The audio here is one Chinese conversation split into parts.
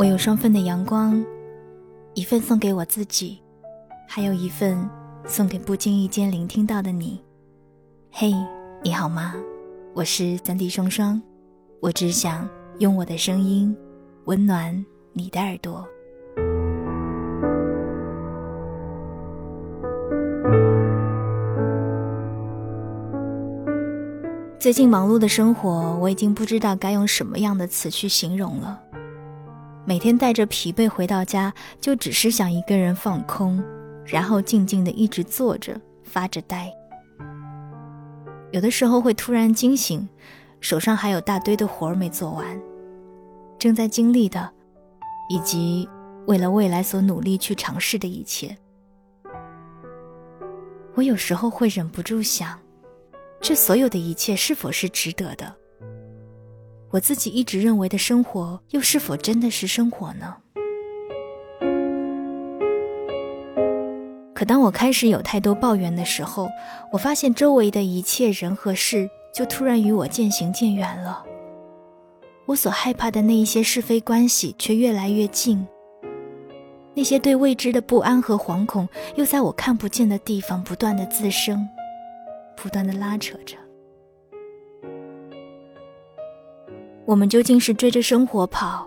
我有双份的阳光，一份送给我自己，还有一份送给不经意间聆听到的你。嘿，你好吗？我是三 D 双双，我只想用我的声音温暖你的耳朵。最近忙碌的生活，我已经不知道该用什么样的词去形容了。每天带着疲惫回到家，就只是想一个人放空，然后静静的一直坐着发着呆。有的时候会突然惊醒，手上还有大堆的活儿没做完，正在经历的，以及为了未来所努力去尝试的一切。我有时候会忍不住想，这所有的一切是否是值得的？我自己一直认为的生活，又是否真的是生活呢？可当我开始有太多抱怨的时候，我发现周围的一切人和事就突然与我渐行渐远了。我所害怕的那一些是非关系却越来越近，那些对未知的不安和惶恐又在我看不见的地方不断的滋生，不断的拉扯着。我们究竟是追着生活跑，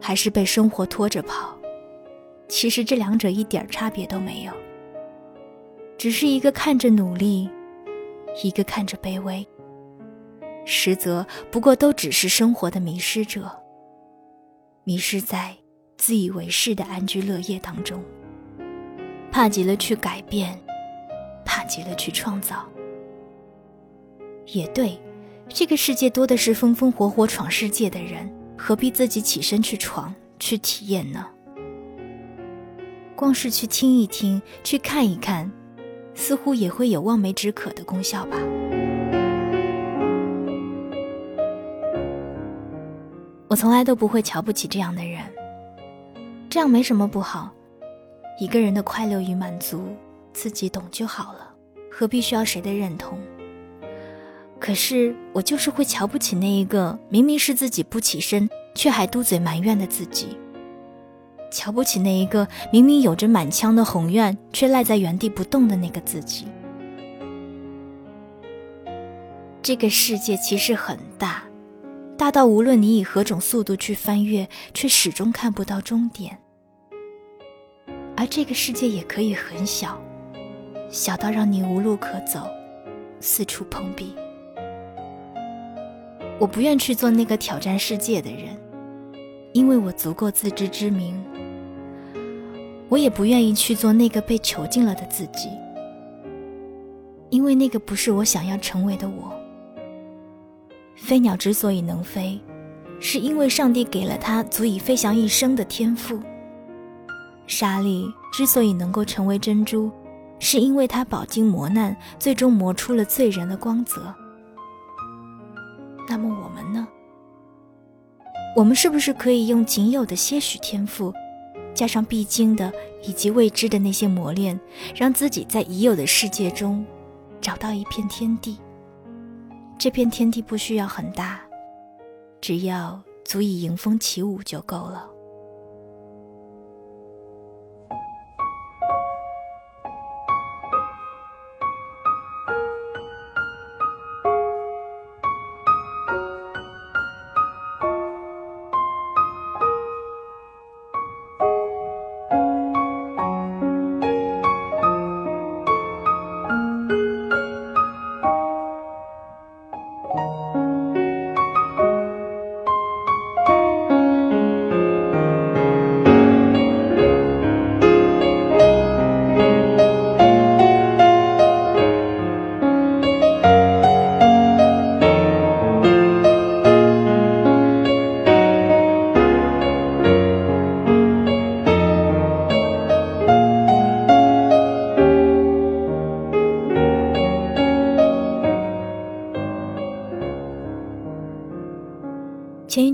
还是被生活拖着跑？其实这两者一点差别都没有，只是一个看着努力，一个看着卑微。实则不过都只是生活的迷失者，迷失在自以为是的安居乐业当中，怕极了去改变，怕极了去创造。也对。这个世界多的是风风火火闯世界的人，何必自己起身去闯、去体验呢？光是去听一听、去看一看，似乎也会有望梅止渴的功效吧。我从来都不会瞧不起这样的人，这样没什么不好。一个人的快乐与满足，自己懂就好了，何必需要谁的认同？可是我就是会瞧不起那一个明明是自己不起身，却还嘟嘴埋怨的自己；瞧不起那一个明明有着满腔的宏愿，却赖在原地不动的那个自己。这个世界其实很大，大到无论你以何种速度去翻越，却始终看不到终点；而这个世界也可以很小，小到让你无路可走，四处碰壁。我不愿去做那个挑战世界的人，因为我足够自知之明。我也不愿意去做那个被囚禁了的自己，因为那个不是我想要成为的我。飞鸟之所以能飞，是因为上帝给了它足以飞翔一生的天赋。沙粒之所以能够成为珍珠，是因为它饱经磨难，最终磨出了醉人的光泽。那么我们呢？我们是不是可以用仅有的些许天赋，加上必经的以及未知的那些磨练，让自己在已有的世界中找到一片天地？这片天地不需要很大，只要足以迎风起舞就够了。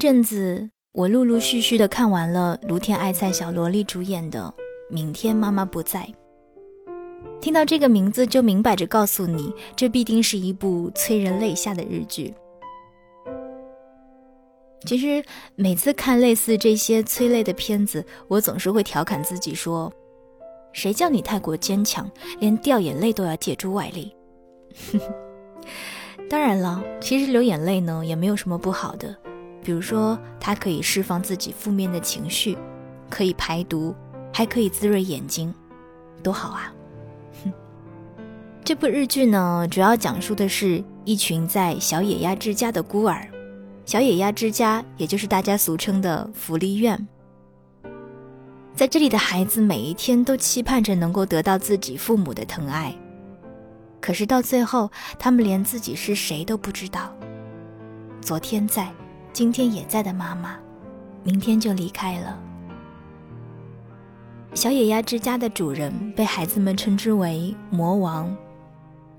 阵子，我陆陆续续的看完了卢天爱菜、小萝莉主演的《明天妈妈不在》。听到这个名字，就明摆着告诉你，这必定是一部催人泪下的日剧。其实每次看类似这些催泪的片子，我总是会调侃自己说：“谁叫你太过坚强，连掉眼泪都要借助外力。”当然了，其实流眼泪呢也没有什么不好的，比如说它可以释放自己负面的情绪，可以排毒，还可以滋润眼睛，多好啊！这部日剧呢，主要讲述的是一群在小野鸭之家的孤儿。小野鸭之家，也就是大家俗称的福利院，在这里的孩子每一天都期盼着能够得到自己父母的疼爱，可是到最后，他们连自己是谁都不知道。昨天在，今天也在的妈妈，明天就离开了。小野鸭之家的主人被孩子们称之为魔王，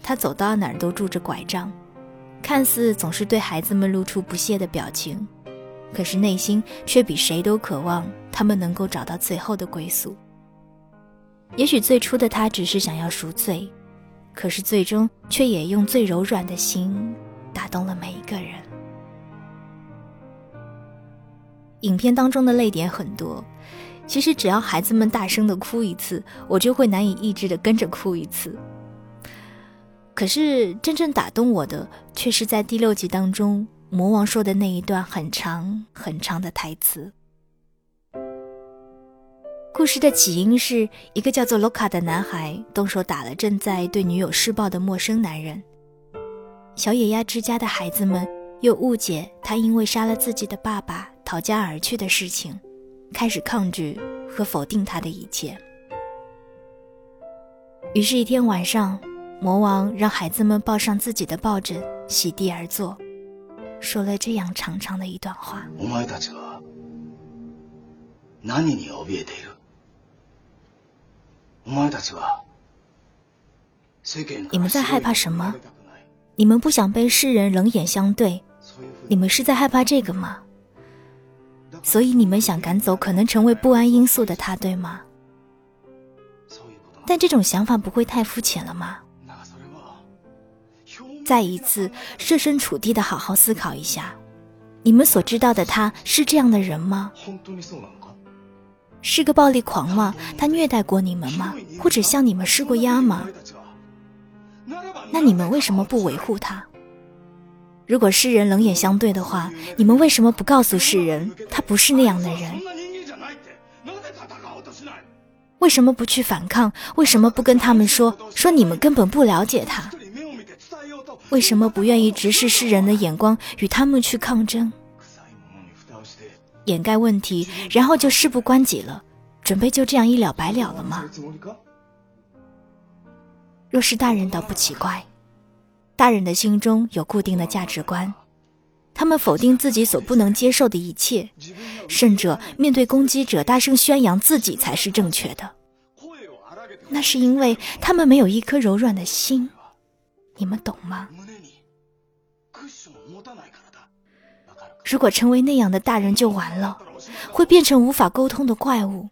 他走到哪儿都拄着拐杖。看似总是对孩子们露出不屑的表情，可是内心却比谁都渴望他们能够找到最后的归宿。也许最初的他只是想要赎罪，可是最终却也用最柔软的心打动了每一个人。影片当中的泪点很多，其实只要孩子们大声的哭一次，我就会难以抑制的跟着哭一次。可是真正打动我的，却是在第六集当中，魔王说的那一段很长很长的台词。故事的起因是一个叫做罗卡的男孩动手打了正在对女友施暴的陌生男人。小野鸭之家的孩子们又误解他因为杀了自己的爸爸逃家而去的事情，开始抗拒和否定他的一切。于是，一天晚上。魔王让孩子们抱上自己的抱枕，席地而坐，说了这样长长的一段话。你们在害怕什么？你们不想被世人冷眼相对，你们是在害怕这个吗？所以你们想赶走可能成为不安因素的他，对吗？但这种想法不会太肤浅了吗？再一次设身处地的好好思考一下，你们所知道的他是这样的人吗？是个暴力狂吗？他虐待过你们吗？或者向你们施过压吗？那你们为什么不维护他？如果世人冷眼相对的话，你们为什么不告诉世人他不是那样的人？为什么不去反抗？为什么不跟他们说说你们根本不了解他？为什么不愿意直视世人的眼光，与他们去抗争，掩盖问题，然后就事不关己了，准备就这样一了百了了吗？若是大人倒不奇怪，大人的心中有固定的价值观，他们否定自己所不能接受的一切，甚至面对攻击者大声宣扬自己才是正确的，那是因为他们没有一颗柔软的心。你们懂吗？如果成为那样的大人就完了，会变成无法沟通的怪物。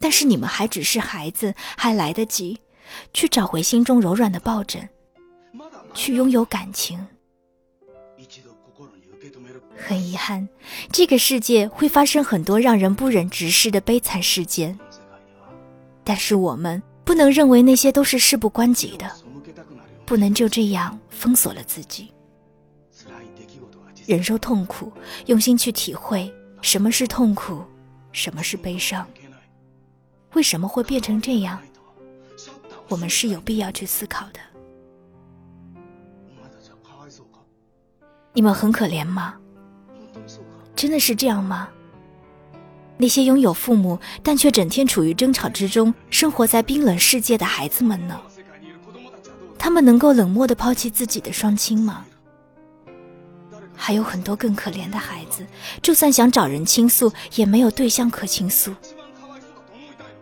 但是你们还只是孩子，还来得及去找回心中柔软的抱枕，去拥有感情。很遗憾，这个世界会发生很多让人不忍直视的悲惨事件，但是我们不能认为那些都是事不关己的。不能就这样封锁了自己，忍受痛苦，用心去体会什么是痛苦，什么是悲伤，为什么会变成这样？我们是有必要去思考的。你们很可怜吗？真的是这样吗？那些拥有父母但却整天处于争吵之中，生活在冰冷世界的孩子们呢？他们能够冷漠的抛弃自己的双亲吗？还有很多更可怜的孩子，就算想找人倾诉，也没有对象可倾诉。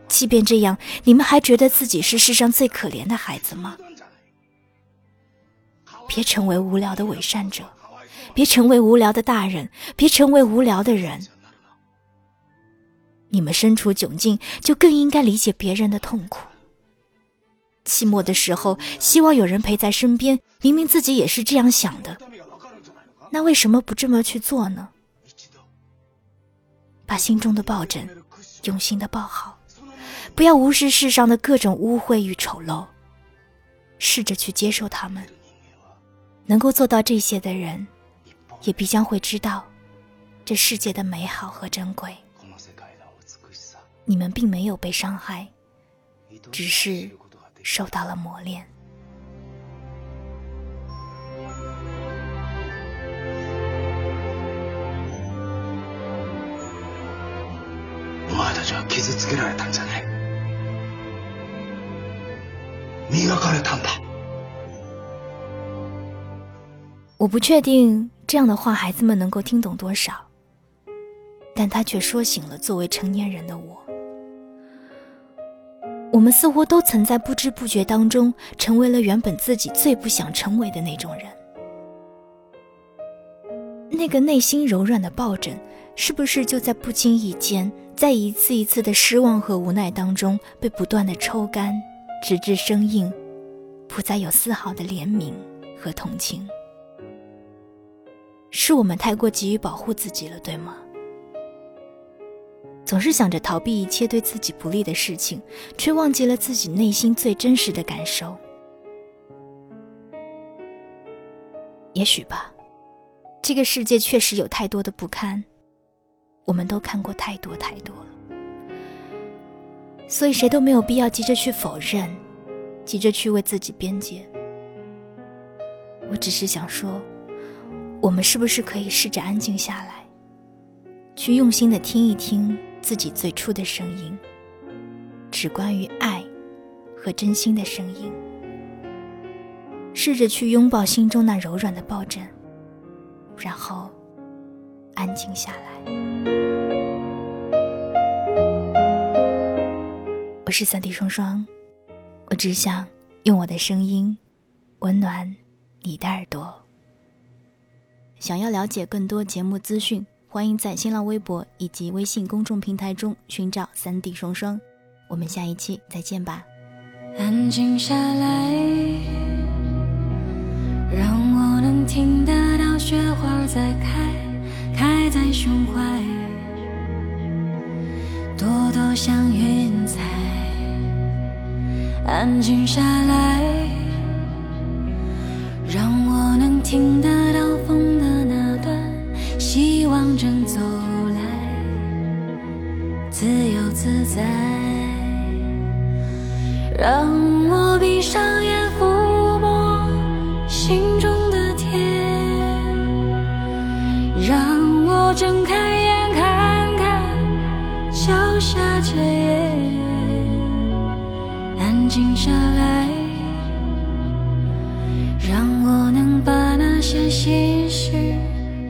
即便这样，你们还觉得自己是世上最可怜的孩子吗？别成为无聊的伪善者，别成为无聊的大人，别成为无聊的人。你们身处窘境，就更应该理解别人的痛苦。寂寞的时候，希望有人陪在身边。明明自己也是这样想的，那为什么不这么去做呢？把心中的抱枕用心的抱好，不要无视世上的各种污秽与丑陋，试着去接受他们。能够做到这些的人，也必将会知道这世界的美好和珍贵。你们并没有被伤害，只是受到了磨练。お前たちは傷つけられたんじゃない磨かれたんだ 我不确定这样的话孩子们能够听懂多少，但他却说醒了作为成年人的我。我们似乎都曾在不知不觉当中，成为了原本自己最不想成为的那种人。那个内心柔软的抱枕，是不是就在不经意间，在一次一次的失望和无奈当中，被不断的抽干，直至生硬，不再有丝毫的怜悯和同情？是我们太过急于保护自己了，对吗？总是想着逃避一切对自己不利的事情，却忘记了自己内心最真实的感受。也许吧。这个世界确实有太多的不堪，我们都看过太多太多了，所以谁都没有必要急着去否认，急着去为自己辩解。我只是想说，我们是不是可以试着安静下来，去用心的听一听自己最初的声音，只关于爱和真心的声音，试着去拥抱心中那柔软的抱枕。然后，安静下来。我是三弟双双，我只想用我的声音温暖你的耳朵。想要了解更多节目资讯，欢迎在新浪微博以及微信公众平台中寻找三 D 双双。我们下一期再见吧。安静下来，让我能听得到。雪花在开，开在胸怀，朵朵像云彩。安静下来，让我能听得自由自在。让我闭上眼，抚摸心中的天，让我。睁开眼，看看脚下这夜，安静下来，让我能把那些心事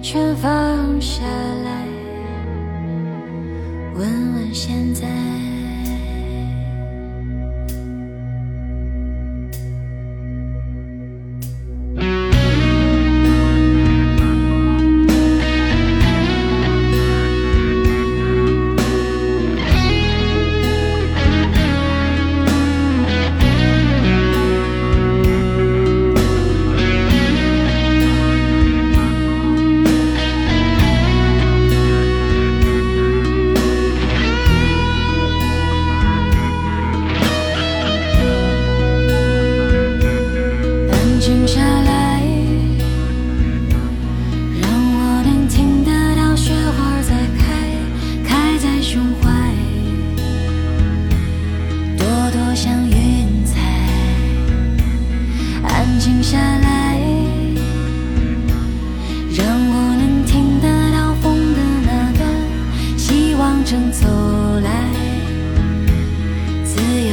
全放现在。yeah.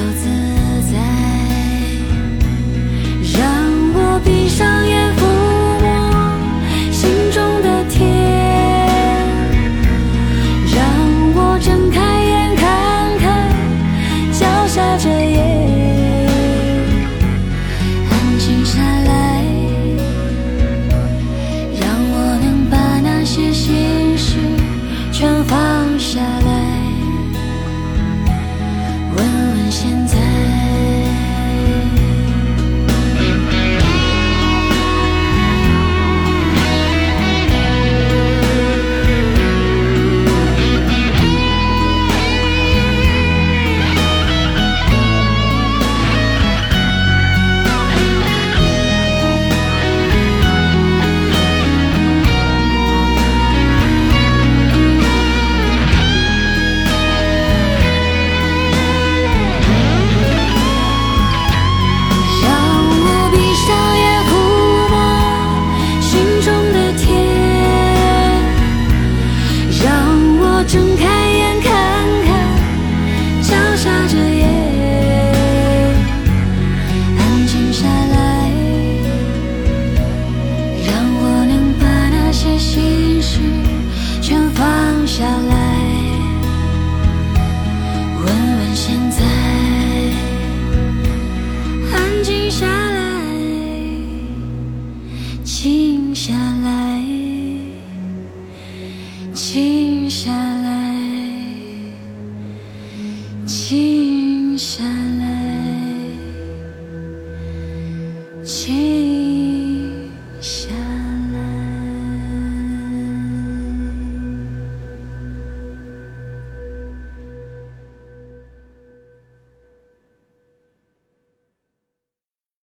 下来静下来静